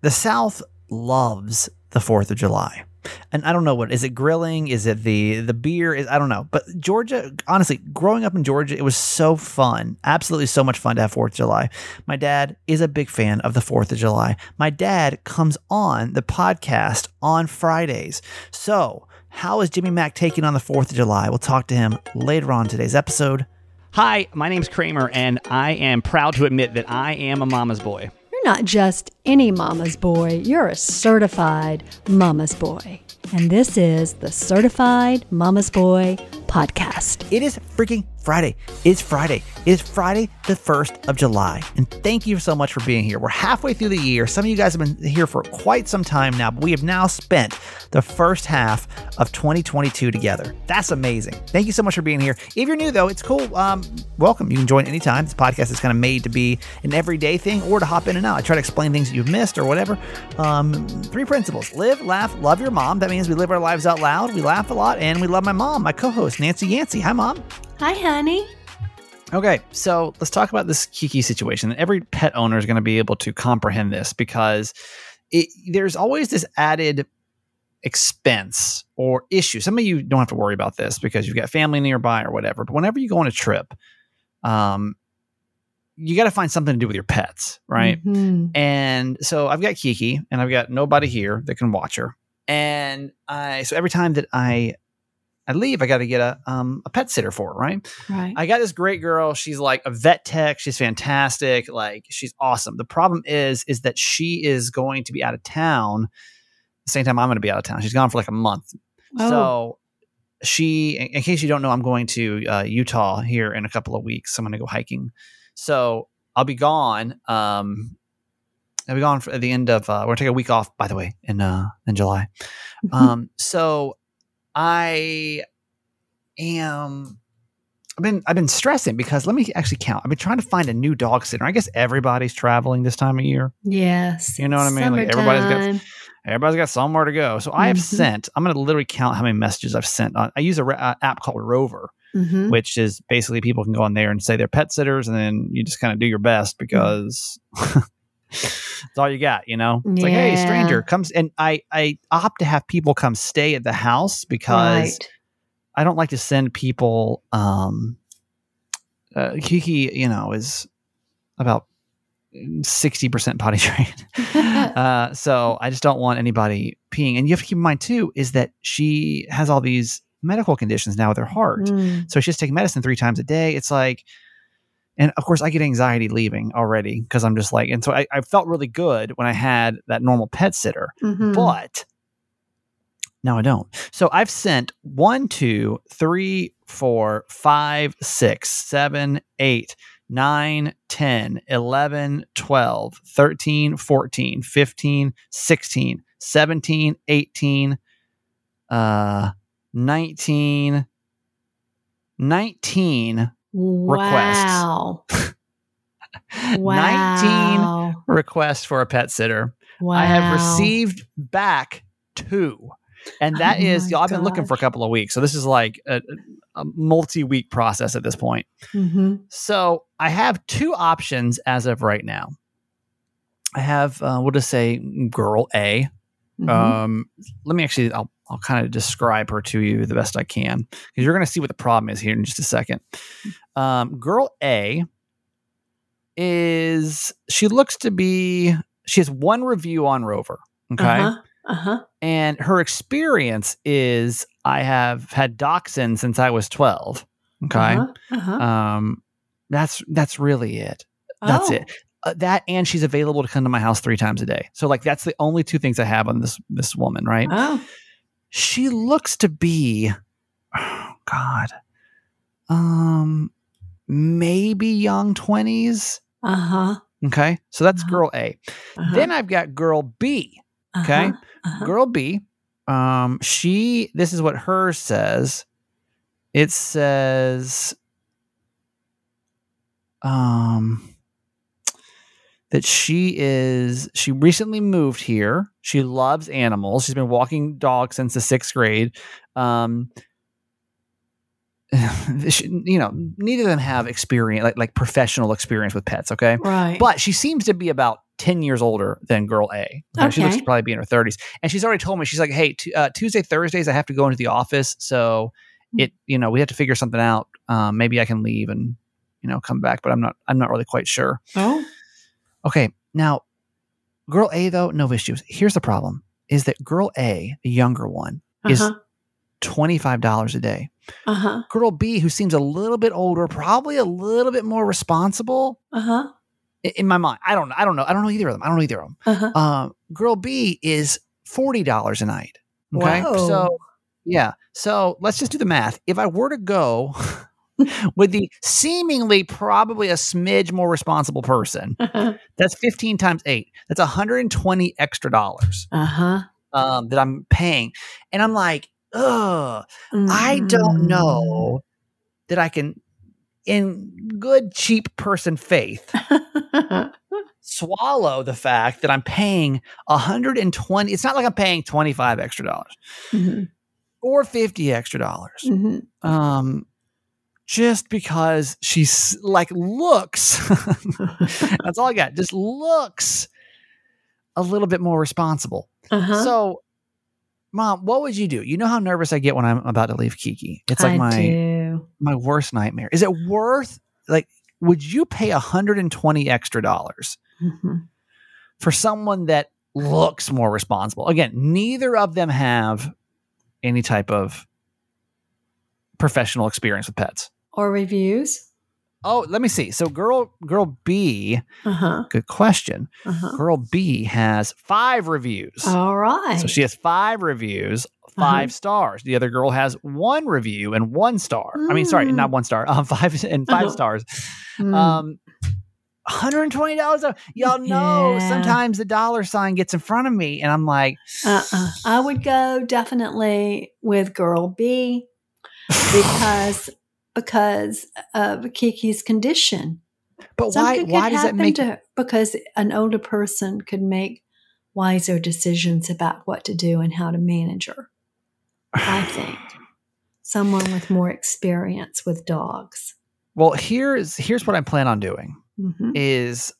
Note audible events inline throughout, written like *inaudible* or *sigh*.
the South loves the 4th of July. And I don't know what is it grilling? Is it the the beer? Is I don't know. But Georgia, honestly, growing up in Georgia, it was so fun. Absolutely so much fun to have 4th of July. My dad is a big fan of the 4th of July. My dad comes on the podcast on Fridays. So, how is Jimmy Mack taking on the 4th of July? We'll talk to him later on today's episode. Hi, my name's Kramer, and I am proud to admit that I am a mama's boy. Not just any mama's boy, you're a certified mama's boy. And this is the Certified Mama's Boy podcast. It is freaking Friday. It's Friday. It is Friday, the 1st of July. And thank you so much for being here. We're halfway through the year. Some of you guys have been here for quite some time now, but we have now spent the first half of 2022 together. That's amazing. Thank you so much for being here. If you're new, though, it's cool. Um, welcome. You can join anytime. This podcast is kind of made to be an everyday thing or to hop in and out. I try to explain things you've missed or whatever. Um, three principles live, laugh, love your mom. That means we live our lives out loud, we laugh a lot, and we love my mom, my co host, Nancy Yancey. Hi, mom. Hi, honey. Okay, so let's talk about this Kiki situation. Every pet owner is going to be able to comprehend this because it, there's always this added expense or issue. Some of you don't have to worry about this because you've got family nearby or whatever. But whenever you go on a trip, um, you got to find something to do with your pets, right? Mhm. And so I've got Kiki, and I've got nobody here that can watch her. And I so every time that I I leave, I got to get a um, a pet sitter for her, right? Right. I got this great girl. She's like a vet tech. She's fantastic. Like she's awesome. The problem is, is that she is going to be out of town. The same time I'm going to be out of town. She's gone for like a month. Oh. So she, in, in case you don't know, I'm going to uh, Utah here in a couple of weeks. I'm going to go hiking. So I'll be gone. Um, I'll be gone for the end of. Uh, we're gonna take a week off, by the way, in uh, in July. *laughs* Um, so I am. I've been I've been stressing because let me actually count. I've been trying to find a new dog sitter. I guess everybody's traveling this time of year. yes. You know what I mean? Like, everybody's got- Everybody's got somewhere to go. So I have Mhm. sent. I'm going to literally count how many messages I've sent. On, I use a uh, app called Rover, Mhm. which is basically people can go on there and say they're pet sitters, and then you just kind of do your best because *laughs* it's all you got. You know, it's like hey, stranger comes, and I I opt to have people come stay at the house because Right. I don't like to send people. Um, uh, Kiki, you know, is about sixty percent potty *laughs* trained. *laughs* uh, so I just don't want anybody peeing. And you have to keep in mind too is that she has all these medical conditions now with her heart. Mm. So she's taking medicine three times a day. It's like, and of course I get anxiety leaving already because I'm just like, and so I, I felt really good when I had that normal pet sitter, Mhm. but now I don't. So I've sent one, two, three, four, five, six, seven, eight, nine, 10, 11, 12, 13, 14, 15, 16, 17, 18, uh, 19, 19 requests. Wow. *laughs* 19 requests for a pet sitter. Wow. I have received back two. And that Oh is, my I've been looking for a couple of weeks. So this is like a, a multi week process at this point. Mhm. So I have two options as of right now. I have, uh, we'll just say girl A. Mhm. Um, let me actually, I'll, I'll kind of describe her to you the best I can because you're going to see what the problem is here in just a second. Um, girl A is, she looks to be, she has one review on Rover. Okay. Uh-huh. Uh-huh. And her experience is I have had dachshund since I was 12. Okay. Uh-huh. Uh-huh. Um, that's, that's really it. That's Oh. it. Uh, that and she's available to come to my house three times a day. So like that's the only two things I have on this this woman, right? Oh. She looks to be oh *sighs* god. Um maybe young 20s. Uh-huh. Okay? So that's Uh-huh. girl A. Uh-huh. Then I've got girl B. okay. Uh-huh. Uh-huh. Girl B, um she this is what her says. It says um that she is she recently moved here she loves animals she's been walking dogs since the sixth grade um *sighs* she- you know neither of them have experience like like professional experience with pets okay Right. but she seems to be about 10 years older than girl A. She looks to probably be in her 30s. And she's already told me, she's like, hey, t- uh, Tuesday, Thursdays, I have to go into the office. So Hmm. it, you know, we have to figure something out. Um, maybe I can leave and, you know, come back, but I'm not, I'm not really quite sure. Oh. Okay. Now, girl A, though, no issues. Here's the problem is that girl A, the younger one, is Uh-huh. $25 a day. Uh-huh. Girl B, who seems a little bit older, probably a little bit more responsible Uh-huh. in my mind. I don't know. I don't know. I don't know either of them. I don't know either of them. Uh-huh. Um, girl B is $40 a night. Okay. Whoa. So, yeah. So let's just do the math. If I were to go *laughs* *laughs* with the seemingly probably a smidge more responsible person, Uh-huh. that's 15 times eight. That's 120 extra dollars Uh-huh. um, that I'm paying. And I'm like, ugh, I Mm. don't know that I can, in good, cheap person faith, *laughs* swallow the fact that I'm paying 120. It's not like I'm paying 25 extra dollars Mhm. or 50 extra dollars. Mhm. Um, just because she's like looks, *laughs* that's all I got. Just looks a little bit more responsible. Uh-huh. So, mom, what would you do? You know how nervous I get when I'm about to leave Kiki. It's like I my do. my worst nightmare. Is it worth like? Would you pay 120 extra dollars Mhm. for someone that looks more responsible? Again, neither of them have any type of professional experience with pets. Or reviews. Oh, let me see. So, girl, girl B, Uh-huh. good question. Uh-huh. Girl B has five reviews. All right. So she has five reviews, Uh-huh. 5 stars. The other girl has one review and one star. I mean, sorry, Mm. not one star, *laughs* um, five and 5 Uh-huh. stars. Mm. Um, $120. Y'all know Yeah. sometimes the dollar sign gets in front of me, and I'm like, Uh-uh. I would go definitely with girl B *sighs* because because of Kiki's condition. but why? Something Why could does that make? to because an older person could make wiser decisions about what to do and how to manage her. I *sighs* think someone with more experience with dogs. Well, here's here's what I plan on doing. Mhm. Is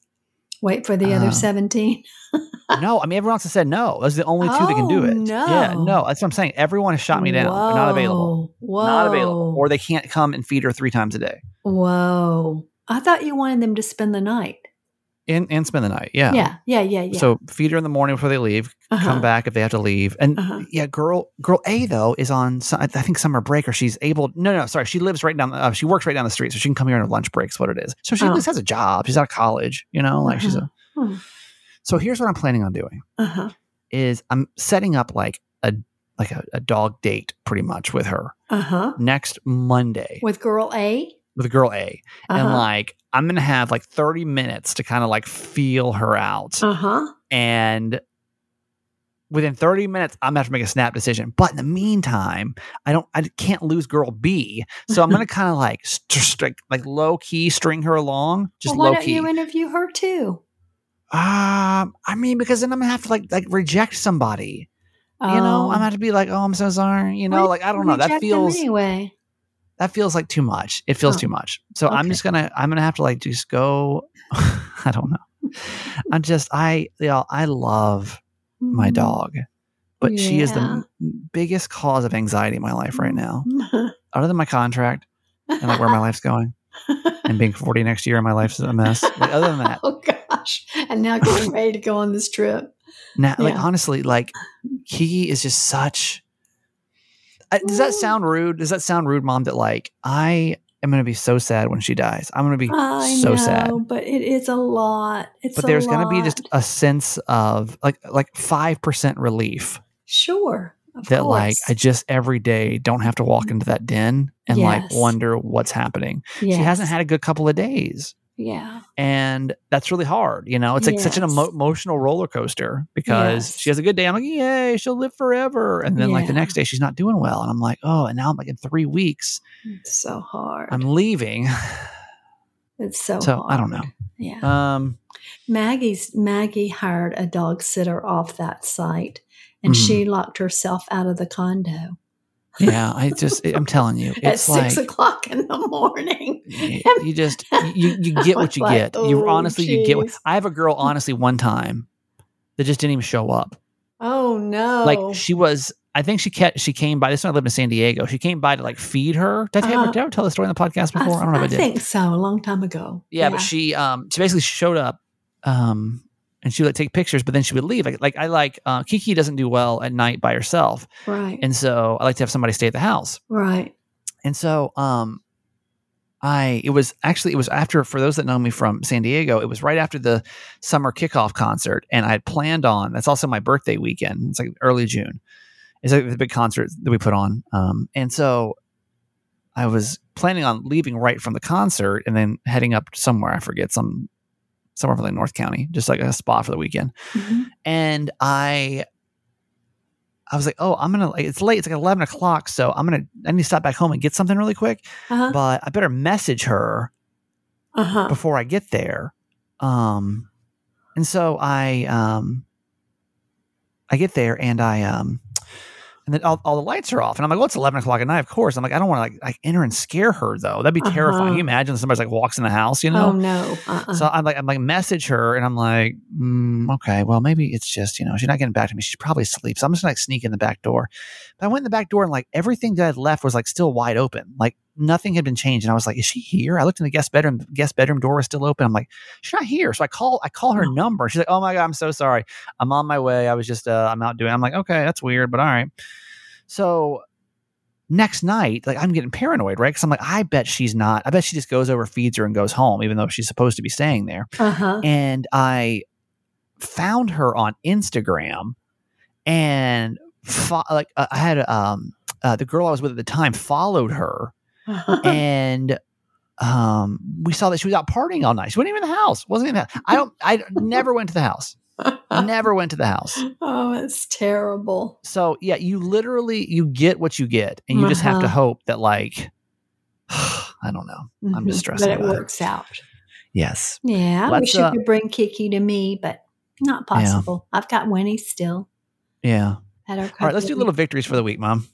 Wait for the other Uh, seventeen. *laughs* no, I mean everyone else has said no. Those are the only two that can do Oh, it. Yeah, no. no, that's what I'm saying. Everyone has shot me down. They're not available. Whoa. Not available, or they can't come and feed her three times a day Whoa. I thought you wanted them to spend the night. And and spend the night. Yeah. Yeah, yeah, yeah, yeah. So feed her in the morning before they leave. Uh-huh. Come back if they have to leave. And Uh-huh. yeah, girl, girl A though is on. I think summer break, or she's able. No, no, sorry, she lives right down. The, uh, she works right down the street, so she can come here on her lunch breaks. What it is. So she Oh. at least has a job. She's out of college. You know, like she's a. Hmm. So here's what I'm planning on doing: Uh-huh. is I'm setting up like a like a, a dog date pretty much with her Uh-huh. next Monday With girl A? With girl A, and Uh-huh. like I'm gonna have like 30 minutes to kind of like feel her out. Uh-huh. and within 30 minutes i'm gonna have to make a snap decision. But in the meantime i don't i can't lose girl b. So i'm gonna *laughs* kind of like st- st- like low key string her along just well, why low don't you interview her too? um i mean because then i'm gonna have to like like reject somebody. You know? I'm gonna have to be like oh i'm so sorry you know? Like i don't know. That feels anyway. That feels like too much. It feels Oh, too much. So i'm just gonna i'm gonna have to like just go *laughs* i don't know. I'm just i you know i love my Mhm. dog but she is the biggest cause of anxiety in my life right now. *laughs* Other than my contract and like where my life's going and being *laughs* 40 next year and my life's a mess. Like, other than that oh gosh. And now getting ready to go on this trip. now like honestly like kiki is just such does that sound rude? Does that sound rude mom that like i am going to be so sad when she dies? I'm going to be I so know, sad but it is a lot. It's but there's going to be just a sense of like like 5% relief sure. That like i just every day don't have to walk mm. into that den and like wonder what's happening. She hasn't had a good couple of days Yeah. and that's really hard you know it's like such an emo- emotional roller coaster because Yes. she has a good day i'm like yay she'll live forever and then like the next day she's not doing well and i'm like oh and now i'm like in three weeks It's so hard. i'm leaving it's so so hard. i don't know Yeah. um Maggie's Maggie hired a dog sitter off that site and Mhm. she locked herself out of the condo Yeah, I just I'm telling you, *laughs* at it's six like o'clock in the morning. you, *laughs* you just you you get what you Like, get. You oh, honestly you get. What. I have a girl *laughs* honestly one time that just didn't even show up. Oh no! Like she was. I think she kept, she came by. This one I lived in San Diego. She came by to like feed her. Did I, ever, Uh-huh. did I ever tell the story on the podcast before? I, don't know if I, did. I think so. A long time ago. yeah, but she um she basically showed up um and she would like take pictures, but then she would leave. Like like I like uh, Kiki doesn't do well at night by herself, right, and so I like to have somebody stay at the house. right. And so um I it was actually it was after for those that know me from San Diego, it was right after the summer kickoff concert and I had planned on that's also my birthday weekend. It's like early June. It's like the big concert that we put on. Um and so I was planning on leaving right from the concert and then heading up somewhere, I forget, some somewhere from like North County, just like a spa for the weekend Mhm. and I I was like, oh, I'm gonna like it's late, it's like eleven o'clock, so I'm gonna I need to stop back home and get something really quick. Uh-huh. But I better message her Uh-huh. before I get there. Um and so I um I get there and I um and then all, all the lights are off. And I'm like, well, it's 11 o'clock at night, of course. I'm like, I don't want to like, like enter and scare her though. That'd be terrifying. Uh-huh. Can you imagine somebody's like walks in the house, you know? Oh no! Uh-uh. So I'm like, I'm like, message her, and I'm like, mm, okay, well, maybe it's just, you know, she's not getting back to me. She's probably asleep. So I'm just gonna like sneak in the back door. But I went in the back door, and like everything that I'd left was like still wide open. Like nothing had been changed. And I was like, is she here? I looked in the guest bedroom. Guest bedroom door was still open. I'm like, she's not here. So I call, I call her Oh. number. She's like, oh my god, I'm so sorry. I'm on my way. I was just, uh, I'm out doing. I'm like, okay, that's weird, but all right. So next night, like I'm getting paranoid, right? Because I'm like, I bet she's not. I bet she just goes over, feeds her, and goes home, even though she's supposed to be staying there. uh-huh. And I found her on Instagram, and fo- like uh, I had um uh, the girl I was with at the time followed her. *laughs* and um we saw that she was out partying all night. She wasn't even in the house. wasn't in the house. I don't. I never went to the house. Never went to the house. *laughs* oh, it's terrible. So yeah, you literally you get what you get, and you just have to Uh-huh. hope that like *sighs* I don't know. I'm just stressing But it about it. works out. Yes. Yeah, I Let's, wish you uh, could bring Kiki to me, but not Yeah. possible. I've got Winnie still. Yeah. All right. Let's do little victories for the week, Mom.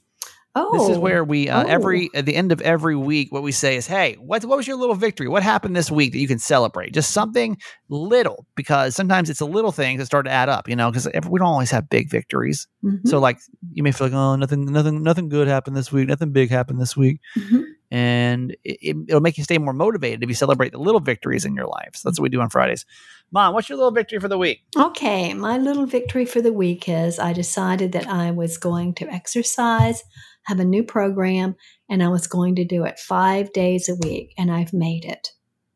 Oh, This is where we uh, Oh. every at the end of every week, what we say is, "Hey, what what was your little victory? What happened this week that you can celebrate? Just something little, because sometimes it's a little things that start to add up. You know, because we don't always have big victories. Mhm. So like you may feel like, oh, nothing, nothing, nothing good happened this week. Nothing big happened this week. Mhm. and it, it'll make you stay more motivated if you celebrate the little victories in your life. So that's what we do on Fridays. Mom, what's your little victory for the week? Okay, my little victory for the week is I decided that I was going to exercise, have a new program, and I was going to do it five days a week, and I've made it.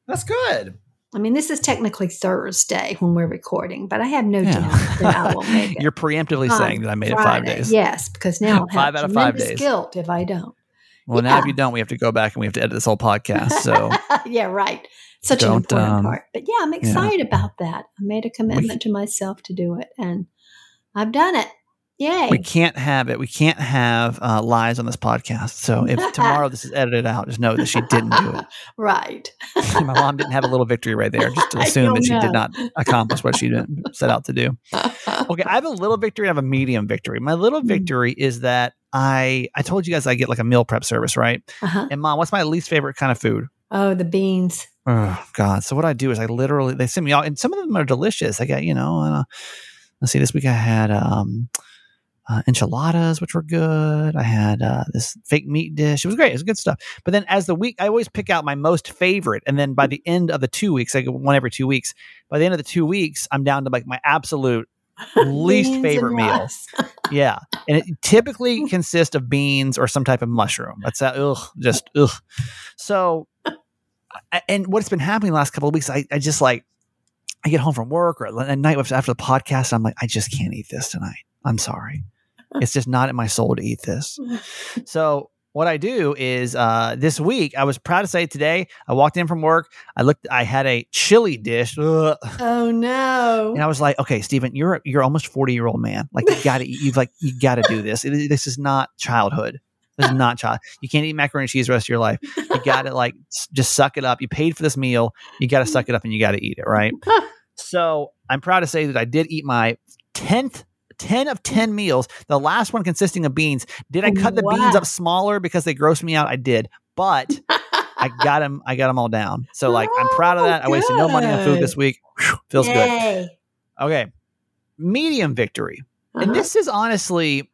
That's good. I mean, this is technically Thursday when we're recording, but I have no Yeah. doubt that I will make *laughs* it. You're preemptively on saying that I made it five Friday. days. Yes, because now I'll *laughs* have Five out of five tremendous days. guilt if I don't. Well, now if you don't, we have to go back and we have to edit this whole podcast. So *laughs* yeah, right. Such an Don't, important um, part. But yeah, I'm excited about that. I made a commitment to myself to do it, and I've done it. Yay. we can't have it. We can't have uh, lies on this podcast. So if *laughs* tomorrow this is edited out, just know that she didn't do it. *laughs* right. *laughs* My mom didn't have a little victory right there. Just to assume that she don't did not accomplish what she didn't set out to do. okay, I have a little victory. I have a medium victory. My little Mm. victory is that I I told you guys I get like a meal prep service, right? Uh-huh. And mom, what's my least favorite kind of food? Oh, the beans. Oh God! So what I do is I literally they send me all, and some of them are delicious. I got you know, uh, let's see. This week I had um, uh, enchiladas, which were good. I had uh, this fake meat dish. It was great. It was good stuff. But then as the week, I always pick out my most favorite, and then by the end of the two weeks, I go one every two weeks. By the end of the two weeks, I'm down to like my absolute *laughs* least favorite meal. *laughs* yeah, and it typically consists of beans or some type of mushroom. That's that. Ugh, just ugh. So, and what's been happening the last couple of weeks, I, I just like, I get home from work or at night after the podcast, I'm like, I just can't eat this tonight. I'm sorry, it's just not in my soul to eat this. *laughs* So. What I do is uh, this week, I was proud to say today, I walked in from work. I looked, I had a chili dish. Ugh. Oh no. And I was like, okay, Stephen, you're you're almost 40 year old man. Like you gotta you've like you gotta do this. This is not childhood. This is not child. You can't eat macaroni and cheese the rest of your life. You gotta like just suck it up. You paid for this meal. You gotta suck it up and you gotta eat it, right? *laughs* So I'm proud to say that I did eat my 10th 10 of 10 meals, the last one consisting of beans. Did I cut the beans up smaller because they grossed me out? I did. But I *laughs* got them I got them all down. So like I'm proud of Oh, that. I wasted no money on food this week. Whew, feels good. Okay. Medium victory. And Uh-huh. this is honestly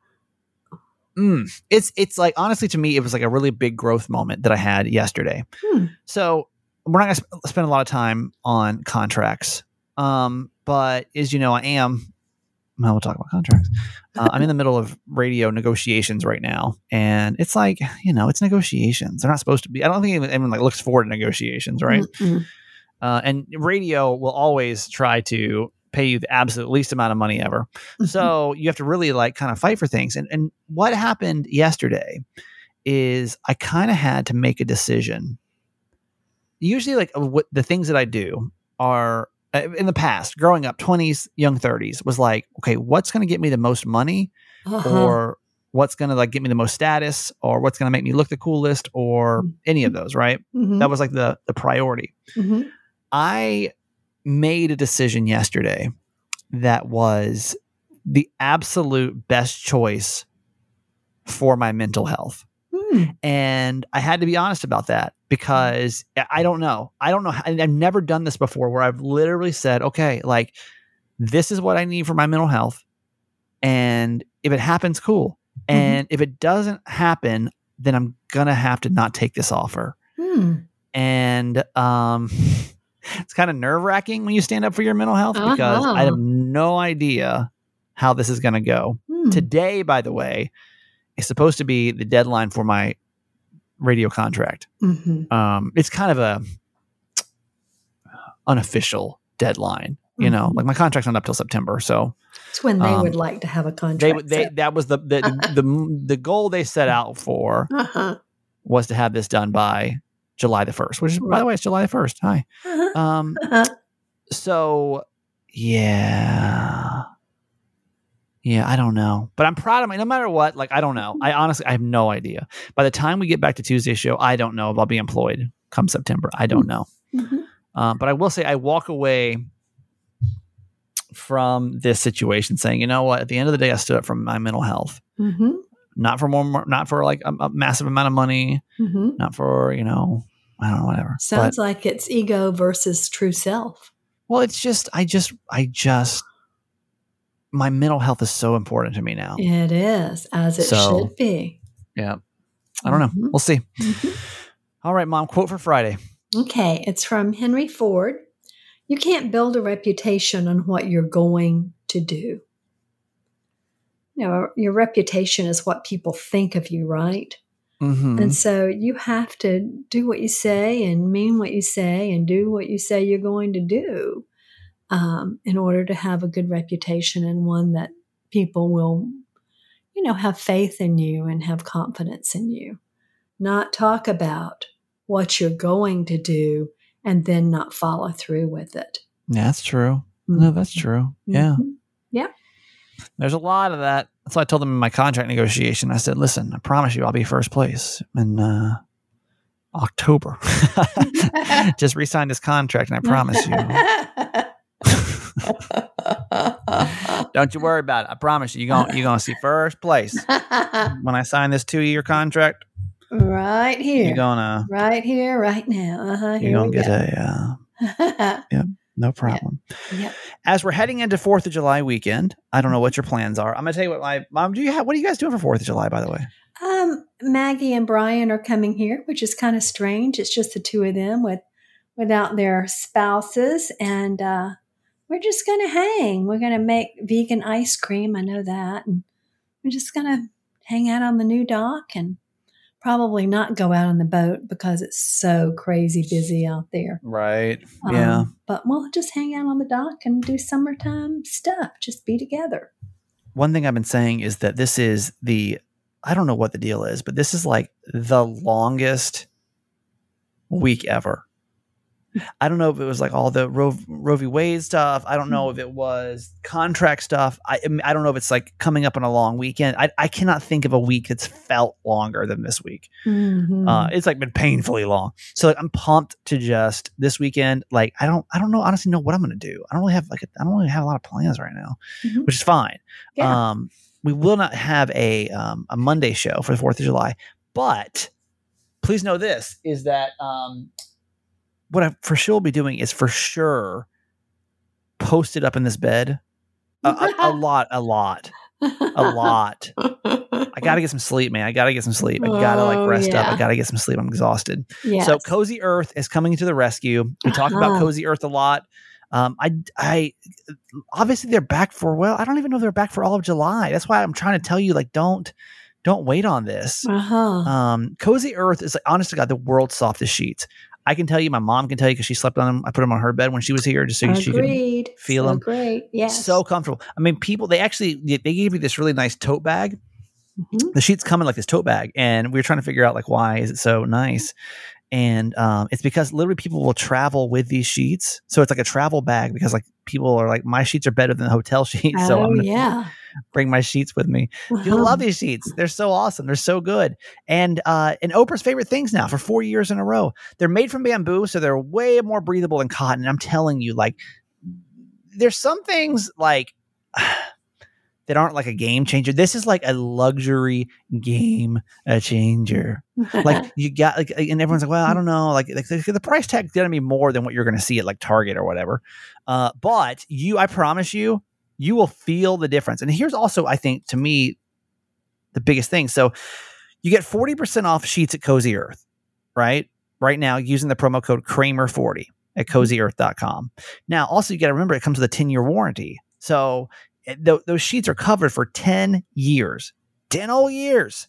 mm, it's it's like honestly to me it was like a really big growth moment that I had yesterday. Hmm. So we're not going to sp- spend a lot of time on contracts. Um, but as you know, I am. Well, we'll talk about contracts. Uh, I'm in the middle of radio negotiations right now, and it's like you know, it's negotiations. They're not supposed to be. I don't think anyone, anyone like looks forward to negotiations, right? Mm-mm. Uh, and radio will always try to pay you the absolute least amount of money ever. So you have to really like kind of fight for things. And and what happened yesterday is I kind of had to make a decision. Usually, like what the things that I do are in the past, growing up, twenties, young thirties, was like, okay, what's going to get me the most money, Uh-huh. or what's going to like get me the most status, or what's going to make me look the coolest, or any of those, right? Mhm. That was like the the priority. Mhm. I made a decision yesterday that was the absolute best choice for my mental health. Hmm. And I had to be honest about that because I- don't know. I don't know. I've never done this before where I've literally said, okay, like this is what I need for my mental health. And if it happens, cool. And if it doesn't happen, then I'm going to have to not take this offer Hmm. and um, *laughs* it's kind of nerve wracking when you stand up for your mental health because I Uh-huh. have no idea how this is going to go. Hmm. Today, by the way, is supposed to be the deadline for my radio contract. Mhm. Um, it's kind of a unofficial deadline, you know. Mhm. Like my contract's not up till September, so It's when they Um, would like to have a contract. they set. that was the the the, *laughs* the goal they set out for Uh-huh. was to have this done by July the first, which is by the way, it's July the first. Hi. Uh-huh. Um, Uh-huh. so yeah yeah i don't know. But i'm proud of my no matter what like i don't know. I honestly i have no idea. By the time we get back to tuesday's show i don't know if i'll be employed come september. I don't know. Mhm. um, but i will say i walk away from this situation saying you know what? At the end of the day i stood up for my mental health. Mhm. not for more not for like a, a massive amount of money. Mhm. not for you know i don't know whatever. Sounds but, like it's ego versus true self. well it's just i just i just my mental health is so important to me now It is, as it So- should be. Yeah. I don't know. Mhm. We'll see. Mhm. All right, mom, quote for Friday. Okay, it's from Henry Ford. You can't build a reputation on what you're going to do. You know, your reputation is what people think of you, right? Mm-hmm. And so you have to do what you say and mean what you say and do what you say you're going to do um, in order to have a good reputation and one that people will, you know, have faith in you and have confidence in you. Not talk about what you're going to do and then not follow through with it. That's true. No, that's true. Yeah. Mhm. There's a lot of that. So I told them in my contract negotiation. I said, listen, I promise you I'll be first place in uh, October. *laughs* *laughs* Just re-sign this contract and I promise you. *laughs* Don't you worry about it. I promise you, you're going you're gonna see first place. *laughs* When I sign this two year contract, right here. you're gonna right here, right now. Uh-huh. you're gonna get go. a uh, *laughs* no problem. Yep. As we're heading into Fourth of July weekend, I don't know what your plans are. I'm gonna tell you what my mom. Do you have? What are you guys doing for Fourth of July? By the way, Um, Maggie and Brian are coming here, which is kind of strange. It's just the two of them with without their spouses, and uh, we're just gonna hang. We're gonna make vegan ice cream. I know that, and we're just gonna hang out on the new dock and probably not go out on the boat because it's so crazy busy out there. right? Um, but we'll just hang out on the dock and do summertime stuff. Just be together. One thing I've been saying is that this is the. I don't know what the deal is, but this is like the longest week ever. I don't know if it was like all the Roe, Roe v. Wade stuff. I don't know if it was contract stuff. I I don't know if it's like coming up on a long weekend. I, I cannot think of a week that's felt longer than this week. Mhm. Uh, it's like been painfully long. So like, I'm pumped to just this weekend. Like I don't I don't know honestly know what I'm gonna do. I don't really have like I don't really have a lot of plans right now, Mhm. which is fine. Yeah. Um, we will not have a um, a Monday show for the Fourth of July, but please know this is that um, what I for sure will be doing is for sure posted up in this bed a, a, a *laughs* lot, a lot, a lot. I got to get some sleep, man. I got to get some sleep. I got to like Oh, rest up. I got to get some sleep. I'm exhausted. Yes. So Cozy Earth is coming to the rescue. We talk about Uh-huh. Cozy Earth a lot. Um, I, I, obviously they're back for well. I don't even know if they're back for all of July. That's why I'm trying to tell you, like, don't, don't wait on this. uh-huh. Um, Cozy Earth is like, honest to God, the world's softest sheets. I can tell you, my mom can tell you because she slept on them. I put them on her bed when she was here, just so she could Agreed. feel them. Great. Yes. so comfortable. I mean, people they actually they gave me this really nice tote bag. Mhm. The sheets come in like this tote bag, and we were trying to figure out like why is it so nice. And um, it's because literally people will travel with these sheets, so it's like a travel bag because like people are like my sheets are better than the hotel *laughs* sheets, so oh I'm gonna yeah. bring my sheets with me. People love these sheets; they're so awesome, they're so good. And uh, and Oprah's favorite things now for four years in a row. They're made from bamboo, so they're way more breathable than cotton. And I'm telling you, like, there's some things like *sighs* that aren't like a game changer. This is like a luxury game changer. Like *laughs* you got like, and everyone's like, well, I don't know, like, like the, the price tag's gonna be more than what you're gonna see at like Target or whatever. Uh, but you, I promise you, you will feel the difference. And here's also, I think, to me, the biggest thing. So you get 40% off sheets at Cozy Earth, right? Right now, using the promo code Kramer40 at cozyearth.com. Now, also, you got to remember it comes with a 10 year warranty. So th- those sheets are covered for 10 years, 10 whole years.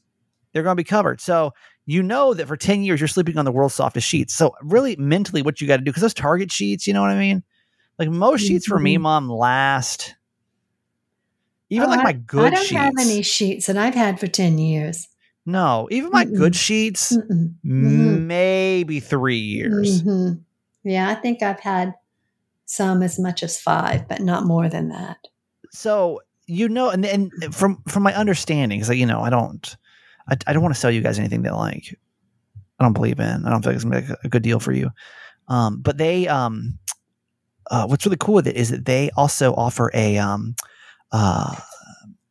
They're going to be covered. So you know that for 10 years, you're sleeping on the world's softest sheets. So, really, mentally, what you got to do, because those Target sheets, you know what I mean? Like most sheets for me, Mhm. mom, last even Oh, like I- my good sheets. I don't sheets. have any sheets that I've had for 10 years. no, even my good Mm-mm. sheets, Mm-mm. Mhm. maybe three years. Mhm. Yeah, I think I've had some as much as five, but not more than that. So you know, and and from from my understanding, because you know, I don't, I, I don't want to sell you guys anything that like I don't believe in. I don't think it's gonna be a good deal for you. Um, but they, um, uh, what's really cool with it is that they also offer a um, uh.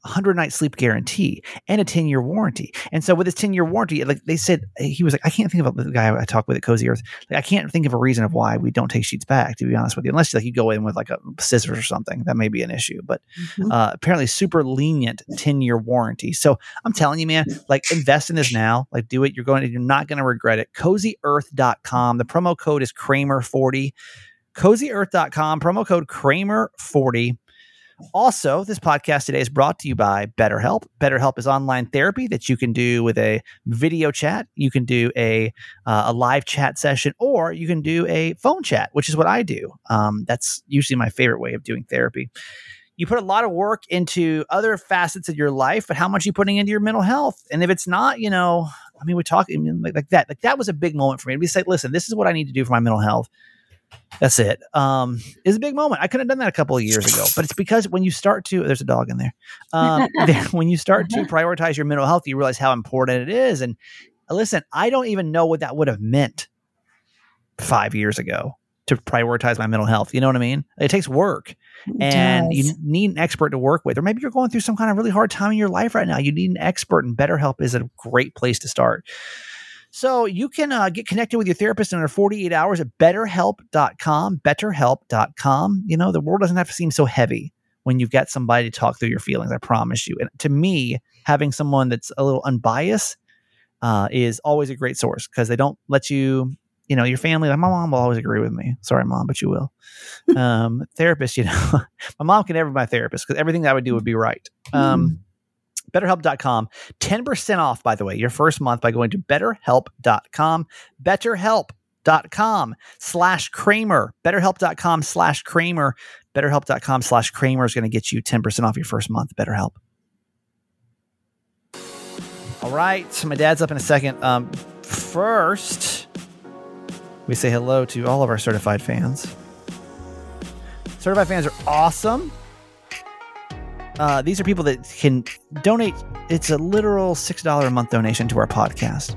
100 night sleep guarantee and a 10 year warranty. And so with this 10 year warranty, like they said, he was like, I can't think of the guy I talked with at Cozy Earth. Like, I can't think of a reason of why we don't take sheets back, to be honest with you, unless like you go in with like a scissors or something. That may be an issue, but Mhm. uh, apparently super lenient 10 year warranty. So I'm telling you, man, like invest in this now. Like do it. You're going to, you're not going to regret it. CozyEarth.com. The promo code is Kramer40. CozyEarth.com. Promo code Kramer40. Also, this podcast today is brought to you by BetterHelp. BetterHelp is online therapy that you can do with a video chat. You can do a uh, a live chat session, or you can do a phone chat, which is what I do. Um, that's usually my favorite way of doing therapy. You put a lot of work into other facets of your life, but how much are you putting into your mental health? And if it's not, you know, I mean, we talk I mean, like, like that. Like that was a big moment for me. We say, listen, this is what I need to do for my mental health. That's it. Um, it's a big moment. I could have done that a couple of years ago, but it's because when you start to, there's a dog in there. Um, *laughs* when you start to prioritize your mental health, you realize how important it is. And listen, I don't even know what that would have meant five years ago to prioritize my mental health. You know what I mean? It takes work It and you need an expert to work with. Or maybe you're going through some kind of really hard time in your life right now. You need an expert, and BetterHelp is a great place to start. So you can uh, get connected with your therapist in under 48 hours at betterhelp.com, betterhelp.com. You know, the world doesn't have to seem so heavy when you've got somebody to talk through your feelings. I promise you. And to me, having someone that's a little unbiased uh, is always a great source because they don't let you, you know, your family, like my mom will always agree with me. Sorry, mom, but you will. *laughs* um, therapist, you know, *laughs* my mom can never be my therapist because everything that I would do would be right. Um, BetterHelp.com, 10% off, by the way, your first month by going to BetterHelp.com. BetterHelp.com slash Kramer. BetterHelp.com slash Kramer. BetterHelp.com slash Kramer is going to get you 10% off your first month. BetterHelp. All right. So my dad's up in a second. Um, first, we say hello to all of our certified fans. Certified fans are awesome. Uh, these are people that can donate. It's a literal six dollar a month donation to our podcast.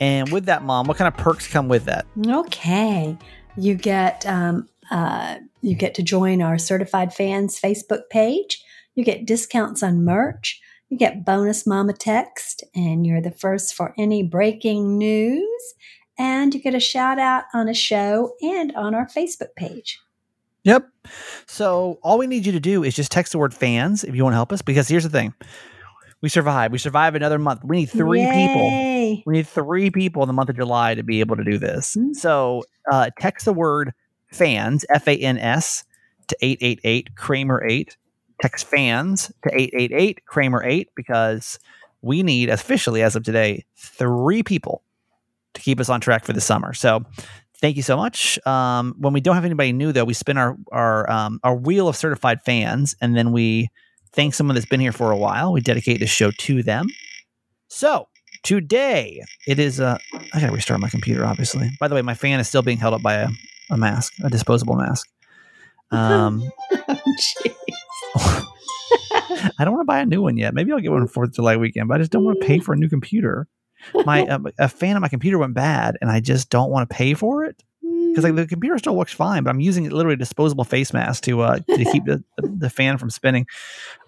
And with that, mom, what kind of perks come with that? Okay, you get um, uh, you get to join our certified fans Facebook page. You get discounts on merch. You get bonus mama text, and you're the first for any breaking news. And you get a shout out on a show and on our Facebook page. Yep. So all we need you to do is just text the word fans if you want to help us. Because here's the thing we survive. We survive another month. We need three people. We need three people in the month of July to be able to do this. Mm. So uh, text the word fans, F A N S, to 888 Kramer 8. Text fans to 888 Kramer 8 because we need, officially as of today, three people to keep us on track for the summer. So thank you so much. Um, when we don't have anybody new, though, we spin our our um, our wheel of certified fans, and then we thank someone that's been here for a while. We dedicate the show to them. So today it is. Uh, I gotta restart my computer, obviously. By the way, my fan is still being held up by a, a mask, a disposable mask. Um, *laughs* Jeez. *laughs* I don't want to buy a new one yet. Maybe I'll get one on Fourth of July weekend, but I just don't want to pay for a new computer. My *laughs* uh, a fan of my computer went bad, and I just don't want to pay for it because like the computer still works fine, but I'm using literally a disposable face mask to uh to keep the, *laughs* the, the fan from spinning.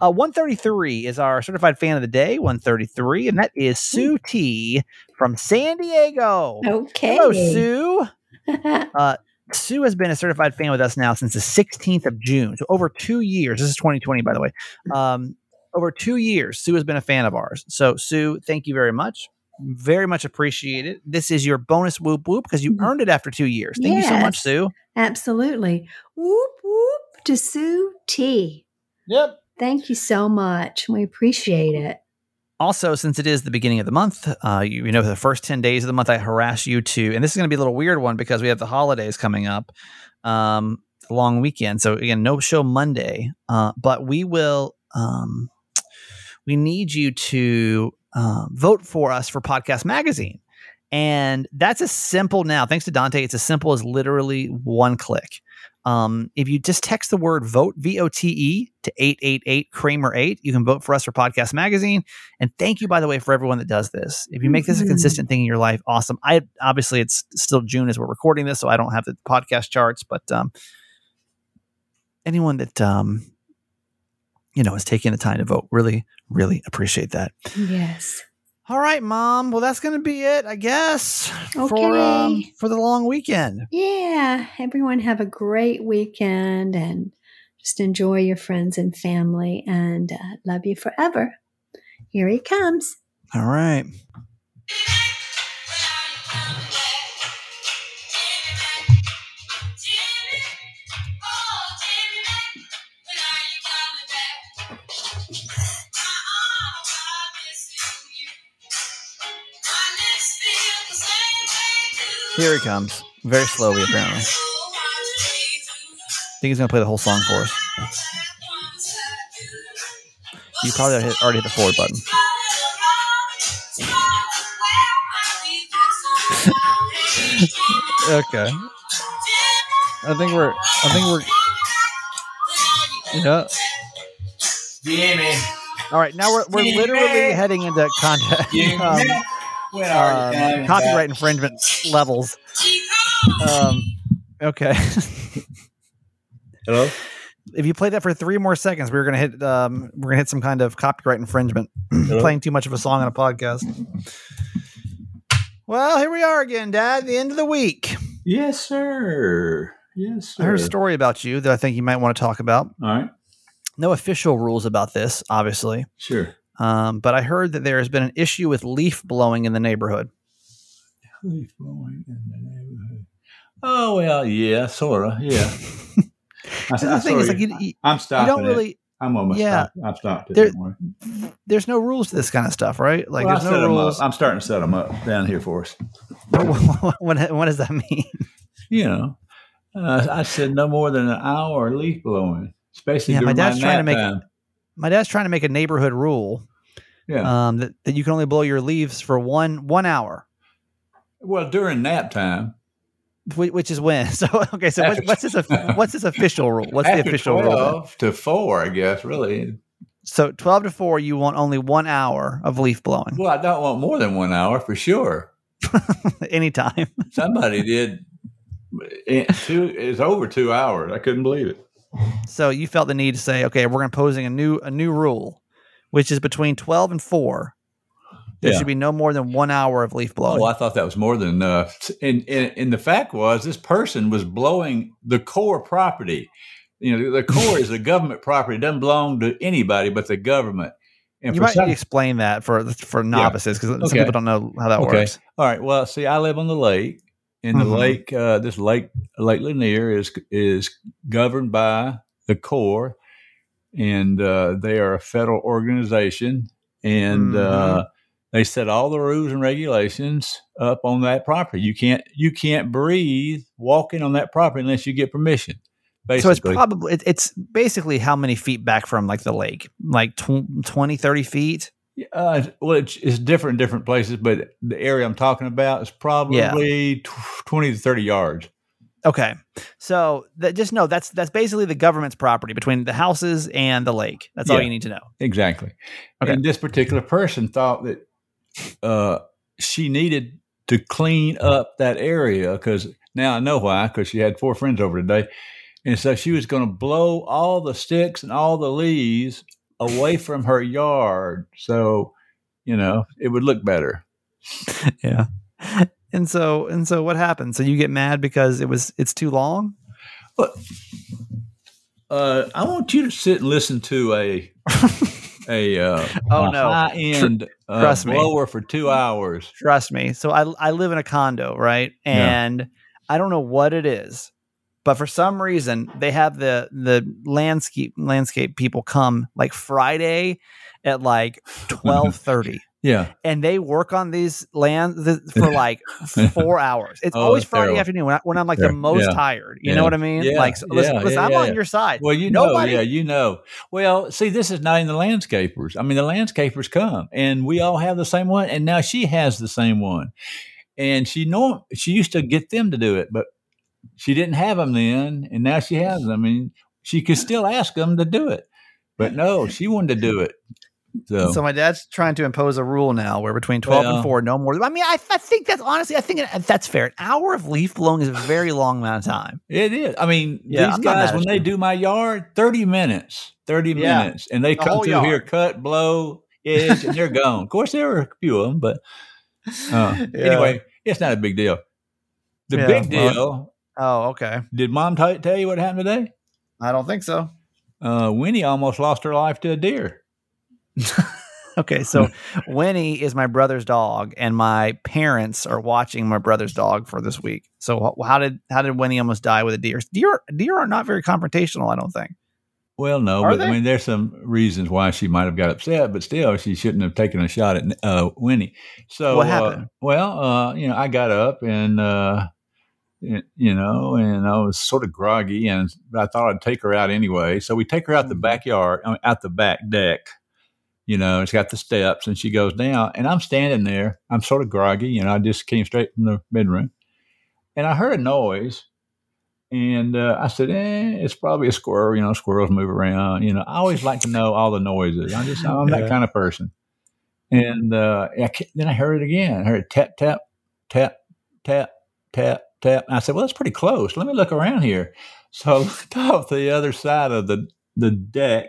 Uh, 133 is our certified fan of the day. 133, and that is Sue T from San Diego. okay. Hello, Sue. *laughs* Uh, Sue has been a certified fan with us now since the 16th of June. So over two years. This is 2020, by the way. Um, over two years, Sue has been a fan of ours. So, Sue, thank you very much. Very much appreciated. This is your bonus whoop whoop because you earned it after two years. Thank you so much, Sue. Absolutely. Whoop whoop to Sue T. Yep. Thank you so much. We appreciate it. Also, since it is the beginning of the month, uh, you, you know, the first 10 days of the month, I harass you to, and this is going to be a little weird one because we have the holidays coming up, um, long weekend. So, again, no show Monday, uh, but we will, um, we need you to uh, vote for us for Podcast Magazine. And that's as simple now. Thanks to Dante, it's as simple as literally one click. Um, if you just text the word vote, V O T E, to 888 Kramer 8, you can vote for us for Podcast Magazine. And thank you, by the way, for everyone that does this. If you make this a Mhm. consistent thing in your life, awesome. I obviously it's still June as we're recording this, so I don't have the podcast charts, but um, anyone that um, you know is taking the time to vote, really, really appreciate that. Yes. All right, mom. Well, that's going to be it, I guess, for Okay. um, for the long weekend. Yeah. Everyone have a great weekend and just enjoy your friends and family and uh, love you forever. Here he comes. All right. Here he comes. Very slowly, apparently. I think he's going to play the whole song for us. You probably already hit, the forward button. *laughs* Okay. I think we're. I think we're. Yeah. Jimmy. All right. Now we're we're literally heading into contact. *laughs* Um, when are you um, copyright back? infringement levels. Um, okay. Hello? if you play that for three more seconds, we're gonna hit. Um, we're gonna hit some kind of copyright infringement. *clears throat* Playing too much of a song on a podcast. Well, here we are again, Dad. The end of the week. Yes, sir. Yes, sir. I heard a story about you that I think you might want to talk about. All right. No official rules about this, obviously, Sure. Um, but I heard that there has been an issue with leaf blowing in the neighborhood. Leaf blowing in the neighborhood. Oh, well, yeah, sort of. Yeah. *laughs* I, the thing is, like, you, you, I'm stopping. you don't it. really. I'm almost yeah. stopped. I've stopped it. There- don't. There's no rules to this kind of stuff, right? Like, Well, there's no rules. I'm starting to set them up down here for us. what, what does that mean? You know, uh, I said no more than an hour leaf blowing, especially Yeah, my dad's my trying to make- time. My dad's trying to make a neighborhood rule Yeah. um, that, that you can only blow your leaves for one one hour. well, during nap time. Which is when? *laughs* So okay, so what's, what's this? What's this official rule? What's the official rule? 12 to four, I guess, really. So twelve to four, you want only one hour of leaf blowing Well, I don't want more than one hour for sure. *laughs* anytime. Somebody did. It, two, it's over two hours. I couldn't believe it. So you felt the need to say, okay, we're imposing a new a new rule, which is between twelve and four. There Yeah. should be no more than one hour of leaf blowing. Oh, I thought that was more than enough. And, and and the fact was, this person was blowing the Corps property. You know, the Corps *laughs* is a government property; it doesn't belong to anybody but the government. And you for might some- to explain that for for novices because some Okay. people don't know how that Okay. works. All right. Well, see, I live on the lake, and the Mhm. lake, uh, this lake, Lake Lanier, is is governed by the Corps, and uh, they are a federal organization, and uh, they set all the rules and regulations up on that property. You can't you can't breathe walking on that property unless you get permission. Basically. So it's probably it, it's basically how many feet back from like the lake, like tw- 20, 30 feet. Uh, well, it's, it's different in different places, but the area I'm talking about is probably tw- twenty to thirty yards. Okay, so that, just know that's that's basically the government's property between the houses and the lake. That's all you need to know. Exactly. Okay. And this particular person thought that uh, she needed to clean up that area because now I know why, because she had four friends over today. And so she was going to blow all the sticks and all the leaves away from her yard. So, you know, it would look better. *laughs* Yeah. And so and so what happened? So you get mad because it was it's too long? Uh, I want you to sit and listen to a *laughs* a uh, Oh, no. high end uh, trust me. blower for two hours. Trust me. So I I live in a condo, right? Yeah. And I don't know what it is, but for some reason they have the the landscape landscape people come like Friday at like *laughs* twelve thirty. Yeah, and they work on these lands th- for *laughs* like four hours. It's Oh, always Friday terrible. afternoon when, I, when I'm like the most yeah, tired. You yeah, know what I mean? yeah, like, so listen, listen I'm on your side. Well, you Nobody- know, yeah, you know. Well, see, this is not in the landscapers. I mean, the landscapers come, and we all have the same one, and now she has the same one, and she know she used to get them to do it, but she didn't have them then, and now she has them, I mean, she could still ask them to do it, but no, she wanted to do it. So, So my dad's trying to impose a rule now where between 12 Well- and 4, no more. I mean, I, I think that's honestly, I think that's fair. An hour of leaf blowing is a very long amount of time. it is. I mean, Yeah, these I'm guys when they do my yard, thirty minutes, thirty Yeah. minutes, and they The come through yard. here, cut, blow, edge, and they're gone. Of course, there were a few of them, but Uh, *laughs* Yeah. Anyway, it's not a big deal. The big well- deal. Oh, okay. did Mom t- tell you what happened today? I don't think so. Uh, Winnie almost lost her life to a deer. *laughs* Okay, so *laughs* Winnie is my brother's dog, and my parents are watching my brother's dog for this week. So how did how did Winnie almost die with a deer? Deer deer are not very confrontational. I don't think. Well, no, Are but they? I mean, there's some reasons why she might have got upset, but still, she shouldn't have taken a shot at uh, Winnie. So, What uh, happened? well, uh, you know, I got up and, uh, you know, and I was sort of groggy, and I thought I'd take her out anyway. So we take her out the Mhm. backyard, out the back deck. You know, it's got the steps, and she goes down, and I'm standing there. I'm sort of groggy, you know. I just came straight from the bedroom, and I heard a noise, and uh, I said, eh, it's probably a squirrel. You know, squirrels move around. You know, I always like to know all the noises. I just, I'm Yeah. that kind of person. And uh, I then I heard it again. I heard tap, tap, tap, tap, tap, tap. And I said, well, that's pretty close. Let me look around here. So *laughs* I looked off the other side of the, the deck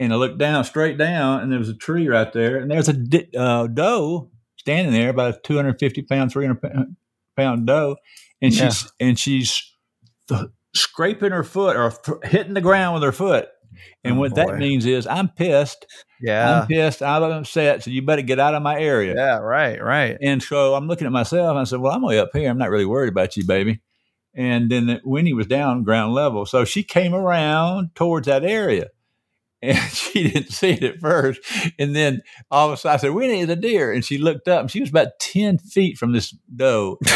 and I looked down, straight down, and there was a tree right there. And there's a di- uh, doe standing there, about a 250 pound, 300 pound- pound doe. And Yeah. she's, and she's th- scraping her foot or th- hitting the ground with her foot. And Oh, what boy. that means is I'm pissed. Yeah. I'm pissed. I'm upset. So you better get out of my area. yeah. Right. Right. And so I'm looking at myself and I said, Well, I'm way up here. I'm not really worried about you, baby. And then the- Winnie was down ground level. So she came around towards that area. *laughs* And she didn't see it at first. And then all of a sudden I said, Winnie is a deer. And she looked up and she was about 10 feet from this doe. *laughs*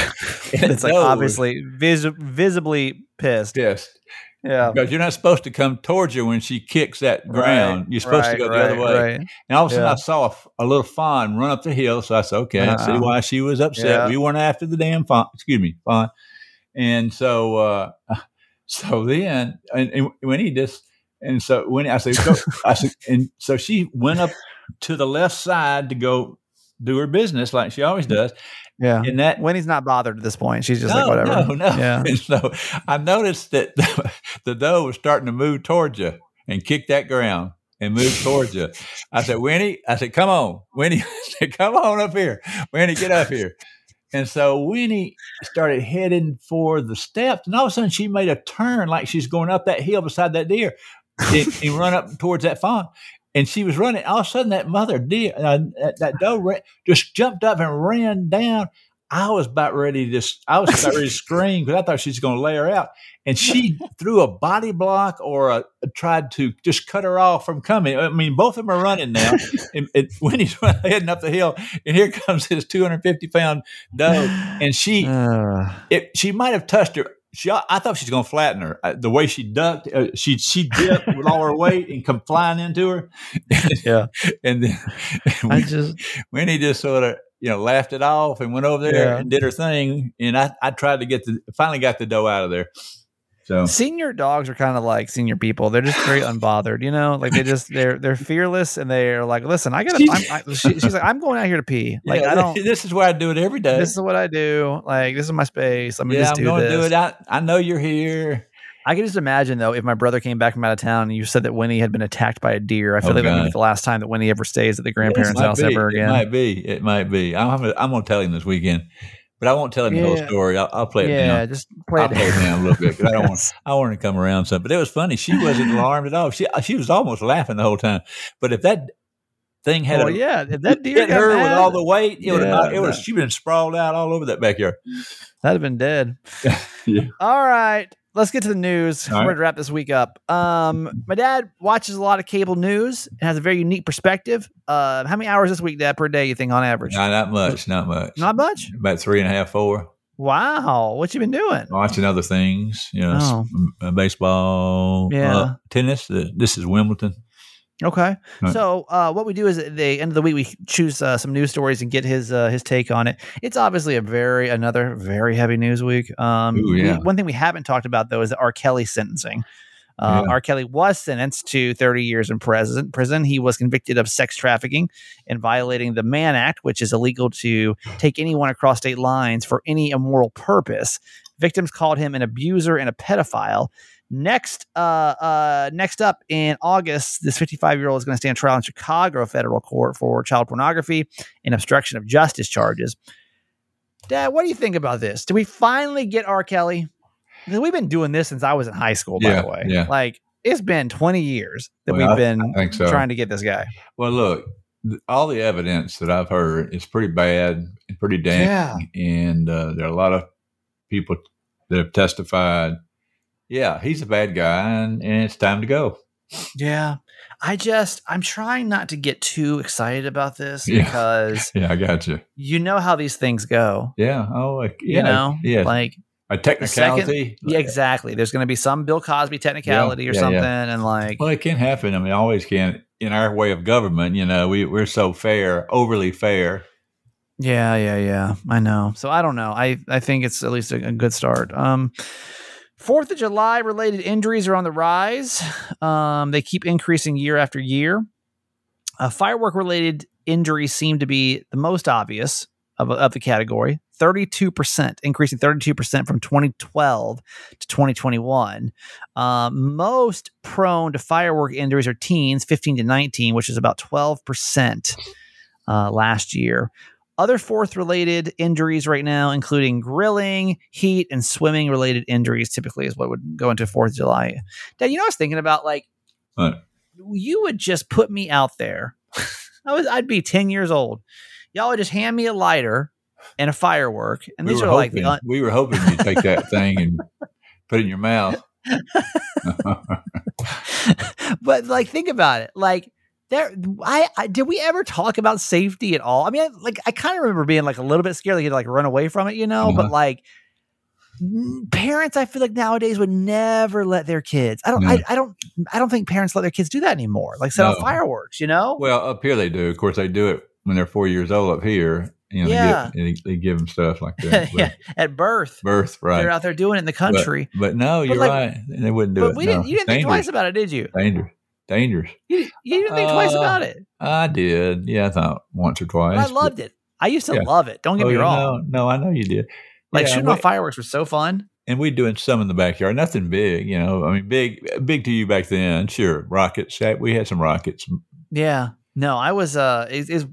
And it's like obviously vis- visibly pissed. pissed. Yeah. Because you're not supposed to come towards her when she kicks that ground. Right, You're supposed right, to go the right, other way. right. And all of a sudden, Yeah. I saw a little fawn run up the hill. So I said, okay, I see Uh-uh. why she was upset. Yeah. We weren't after the damn fawn. Excuse me, fawn. And so, uh, *laughs* so then, and, and when he just, and so when I said, I said, and so she went up to the left side to go do her business like she always does. Yeah. And that Winnie's not bothered at this point. She's just no, like whatever. No, no. Yeah. And *laughs* so I noticed that *laughs* the, the doe was starting to move towards you and kick that ground and move towards you. I said, Winnie, I said, come on. Winnie, *laughs* I said, come on up here. Winnie, get up here. And so Winnie started heading for the steps, and all of a sudden she made a turn like she's going up that hill beside that deer and, and run up towards that fawn. And she was running. All of a sudden, that mother deer, uh, that, that doe, ran, just jumped up and ran down. I was about ready to just, I was about ready to scream because I thought she was going to lay her out. And she threw a body block or a, tried to just cut her off from coming. I mean, both of them are running now. *laughs* and, and Winnie's *laughs* heading up the hill, and here *laughs* comes this 250 pound doe. And she, Uh, it, she might have touched her. She, I thought she was going to flatten her. The way she ducked, uh, she she dipped with all her weight and come flying into her. *laughs* Yeah. and then I just Winnie just sort of you know laughed it off and went over there Yeah. and did her thing. And I, I tried to get the finally got the doe out of there. So senior dogs are kind of like senior people. They're just very unbothered, you know. Like they just they're they're fearless and they're like, listen, I gotta. I'm, I, she, she's like, I'm going out here to pee. *laughs* Like yeah, I don't. This is where I do it every day. This is what I do. Like this is my space. Let me yeah, just I'm do going this. to do it. I, I know you're here. I can just imagine though, if my brother came back from out of town and you said that Winnie had been attacked by a deer, I feel Oh, like that would be the last time that Winnie ever stays at the grandparents' house be. ever again. It might be. It might be. I'm, I'm going to tell him this weekend, but I won't tell him the whole story. I'll, I'll play it down. yeah, down. just play I'll it. play it down a little bit 'cause I don't want. *laughs* I want to come around some. But it was funny. She wasn't alarmed at all. She uh, she was almost laughing the whole time. But if that thing had Well, a, yeah, if that deer hit her with all the weight, it would have Yeah, it would she been sprawled out all over that backyard. that'd have been dead. *laughs* Yeah. All right. Let's get to the news. All We're right. to wrap this week up. Um, my dad watches a lot of cable news and has a very unique perspective. Uh, how many hours this week, Dad, per day you think on average? Not not much. Not much. Not much. About three and a half, four. Wow. What you been doing? Watching other things, you know, Oh. baseball, Yeah. uh, tennis. Uh, this is Wimbledon. Okay. Right. So uh, what we do is at the end of the week we choose uh, some news stories and get his uh, his take on it. It's obviously a very another very heavy news week. Um, Ooh, we- yeah. one thing we haven't talked about though is the R. Kelly sentencing. Uh, Yeah. R. Kelly was sentenced to 30 years in prison. Prison. He was convicted of sex trafficking and violating the Mann Act, which is illegal to take anyone across state lines for any immoral purpose. Victims called him an abuser and a pedophile. Next, uh, uh, next up in August, this 55 year old is going to stand trial in Chicago federal court for child pornography and obstruction of justice charges. Dad, what do you think about this? Do we finally get R. Kelly? We've been doing this since I was in high school, by Yeah, the way. yeah. Like it's been 20 years that Well, we've been so. trying to get this guy. Well, look, all the evidence that I've heard is pretty bad and pretty damning, and uh, there are a lot of people that have testified. Yeah, he's a bad guy, and, and it's time to go. Yeah. I just I'm trying not to get too excited about this Yeah. because *laughs* Yeah, I got you. you know how these things go. Yeah. Oh, like, You yeah, know, yeah. like a technicality. yeah, exactly. There's going to be some Bill Cosby technicality or yeah, yeah. something, and like, Well, it can happen. I mean, it always can. In our way of government, you know, we we're so fair, overly fair. yeah, yeah, yeah. I know. So I don't know. I I think it's at least a, a good start. Um, Fourth of July related injuries are on the rise. Um, they keep increasing year after year. Uh, firework related injuries seem to be the most obvious of, of the category 32%, increasing 32% from 2012 to 2021. Um, most prone to firework injuries are teens, 15 to 19, which is about 12% uh, last year. Other fourth related injuries right now, including grilling, heat, and swimming related injuries, typically is what would go into 4th of July. Dad, you know, I was thinking about like, What? you would just put me out there. I was, I'd be 10 years old. Y'all would just hand me a lighter and a firework. And We these are like hoping, the, un- we were hoping you'd take that thing and put it in your mouth. *laughs* but like think about it like there I, I did we ever talk about safety at all i mean I, like i kind of remember being like a little bit scared like you'd like run away from it you know but Uh-huh. like parents i feel like nowadays would never let their kids i don't I, No. I don't i don't think parents let their kids do that anymore like set off fireworks you know Well, up here they do. Of course, they do it when they're four years old up here. You know, Yeah. they, give, they give them stuff like that. *laughs* yeah, at birth. Birth, right? They're out there doing it in the country. But, no, you're like- right. They wouldn't do But, it. we no. didn't. You didn't think twice about it, did you? Dangerous. Dangerous. You, you didn't think twice Uh, about it. I did. Yeah, I thought once or But twice. I but- loved it. I used to Yeah. love it. Don't get Oh, me wrong. No, no, I know you did. Like Yeah, shooting off fireworks was so fun. and we doing some in the backyard. Nothing big, you know. I mean, big, big to you back then. Sure, rockets. We had some rockets. Yeah. No, I was uh is is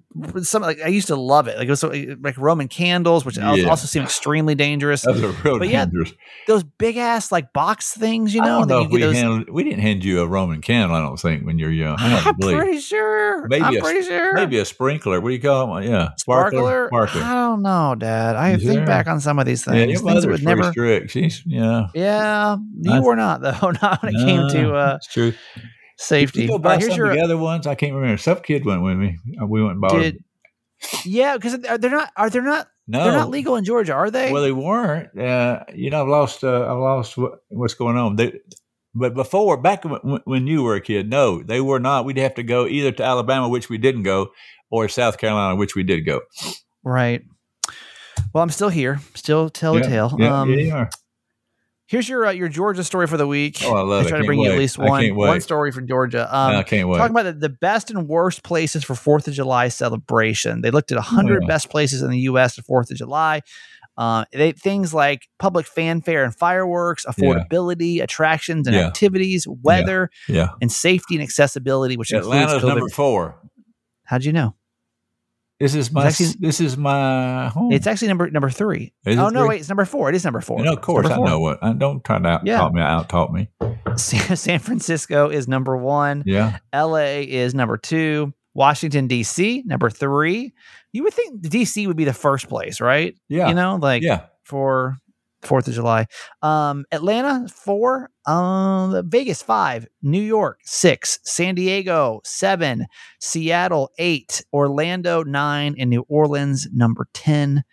some like I used to love it. Like it was so, like Roman candles, which Yeah. also seem extremely dangerous. Those are real But yeah. Those big ass like box things, you I know, don't know if we those. handled. We didn't hand you a Roman candle. I don't think when you're young. I I'm pretty sure. Maybe I'm a- pretty sure. Maybe a sprinkler. What do you call them? Yeah, sparkler. Sparkler. I don't know, Dad. I You think sure? back on some of these Yeah, things. your things mother was never. strict. She's yeah. Yeah, you I- were not though. *laughs* Not when it came to uh, That's true. Safety. Go buy right, here's some your the other ones? I can't remember. Some kid went with me. Uh, We went and bought. did. Yeah, because they're not. Are they not? no, They're not legal in Georgia, are they? Well, they weren't. Uh, you know, I've lost. Uh, I've lost what, what's going on. They, but before, back when, when you were a kid, no, they were not. We'd have to go either to Alabama, which we didn't go, or South Carolina, which we did go. right. Well, I'm still here. Still tell the yeah, tale. Yeah, um, yeah, you are. Here's your uh, your Georgia story for the week. Oh, I love it. try I to bring you at least one one story from Georgia. Um, I can't wait. Talking about the, the best and worst places for Fourth of July celebration. They looked at 100 Yeah. best places in the U.S. for Fourth of July. Uh, they things like public fanfare and fireworks, affordability, attractions and Yeah. activities, weather, yeah, and safety and accessibility, which Atlanta's includes COVID. number four. How'd you know? This is my. Actually- this is my home. It's actually number number three. Is oh no, three? wait, it's number four. It is number four. No, of course I know what. I don't try to out Yeah. talk me. Out talk me. San *laughs* San Francisco is number one. Yeah, LA is number two. Washington D.C. number three. You would think D.C. would be the first place, right? yeah, You know, like yeah. for Fourth of July. Um, Atlanta four. Um, Vegas five. New York six. San Diego seven. Seattle eight. Orlando nine. And New Orleans number ten.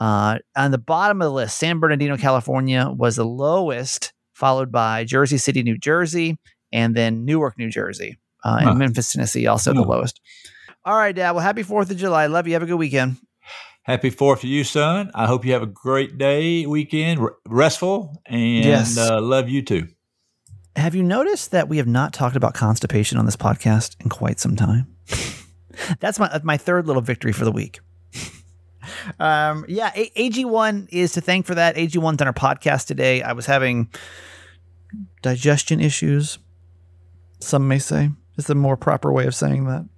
Uh, on the bottom of the list, San Bernardino, California was the lowest, followed by Jersey City, New Jersey, and then Newark, New Jersey, uh, Huh. and Memphis, Tennessee, also the lowest. All right, Dad. Well, happy Fourth of July. Love you. Have a good weekend. Happy Fourth to you, son. I hope you have a great day, weekend, restful, and Yes. uh, love you too. Have you noticed that we have not talked about constipation on this podcast in quite some time? *laughs* That's my my third little victory for the week. *laughs* um, yeah, A- AG1 is to thank for that. AG1's on our podcast today. I was having digestion issues. Some may say is the more proper way of saying that.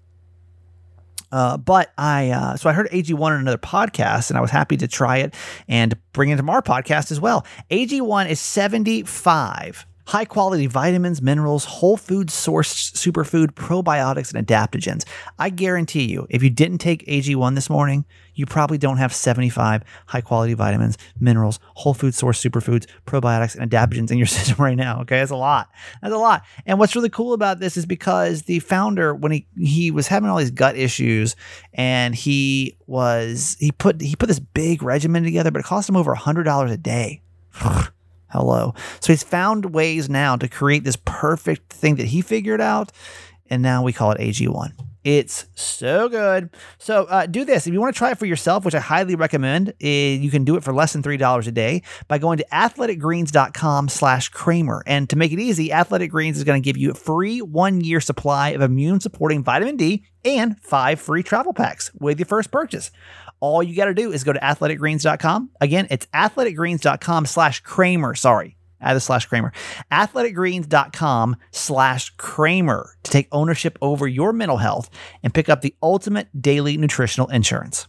Uh, but I uh, so I heard AG1 on another podcast, and I was happy to try it and bring it to our podcast as well. AG1 is 75 high quality vitamins, minerals, whole food sourced superfood, probiotics, and adaptogens. I guarantee you, if you didn't take AG1 this morning, you probably don't have 75 high quality vitamins, minerals, whole food sourced superfoods, probiotics, and adaptogens in your *laughs* system right now. Okay, that's a lot. That's a lot. And what's really cool about this is because the founder, when he he was having all these gut issues, and he was he put he put this big regimen together, but it cost him over hundred dollars a day. *sighs* Hello. So he's found ways now to create this perfect thing that he figured out, and now we call it AG1. It's so good. So uh, do this if you want to try it for yourself, which I highly recommend. eh, you can do it for less than three dollars a day by going to athleticgreens.com/slash Kramer. And to make it easy, Athletic Greens is going to give you a free one-year supply of immune-supporting vitamin D and five free travel packs with your first purchase. All you got to do is go to athleticgreens.com. Again, it's athleticgreens.com slash Kramer. Sorry, add the slash Kramer. Athleticgreens.com slash Kramer to take ownership over your mental health and pick up the ultimate daily nutritional insurance.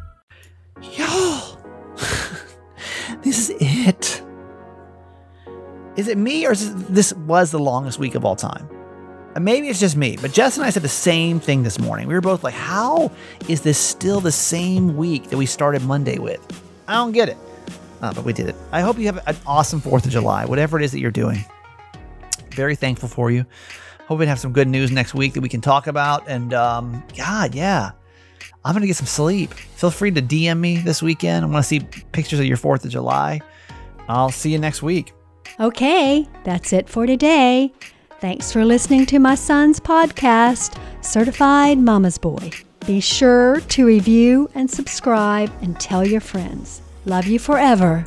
Y'all, *laughs* this is it. Is it me or is this, this was the longest week of all time? maybe it's just me, but Jess and I said the same thing this morning. We were both like, how is this still the same week that we started Monday with? I don't get it. Uh, but we did it. I hope you have an awesome 4th of July, whatever it is that you're doing. Very thankful for you. Hoping to have some good news next week that we can talk about. And um, God, yeah, I'm going to get some sleep. Feel free to DM me this weekend. I want to see pictures of your 4th of July. I'll see you next week. Okay, that's it for today. Thanks for listening to my son's podcast, Certified Mama's Boy. Be sure to review and subscribe and tell your friends. Love you forever.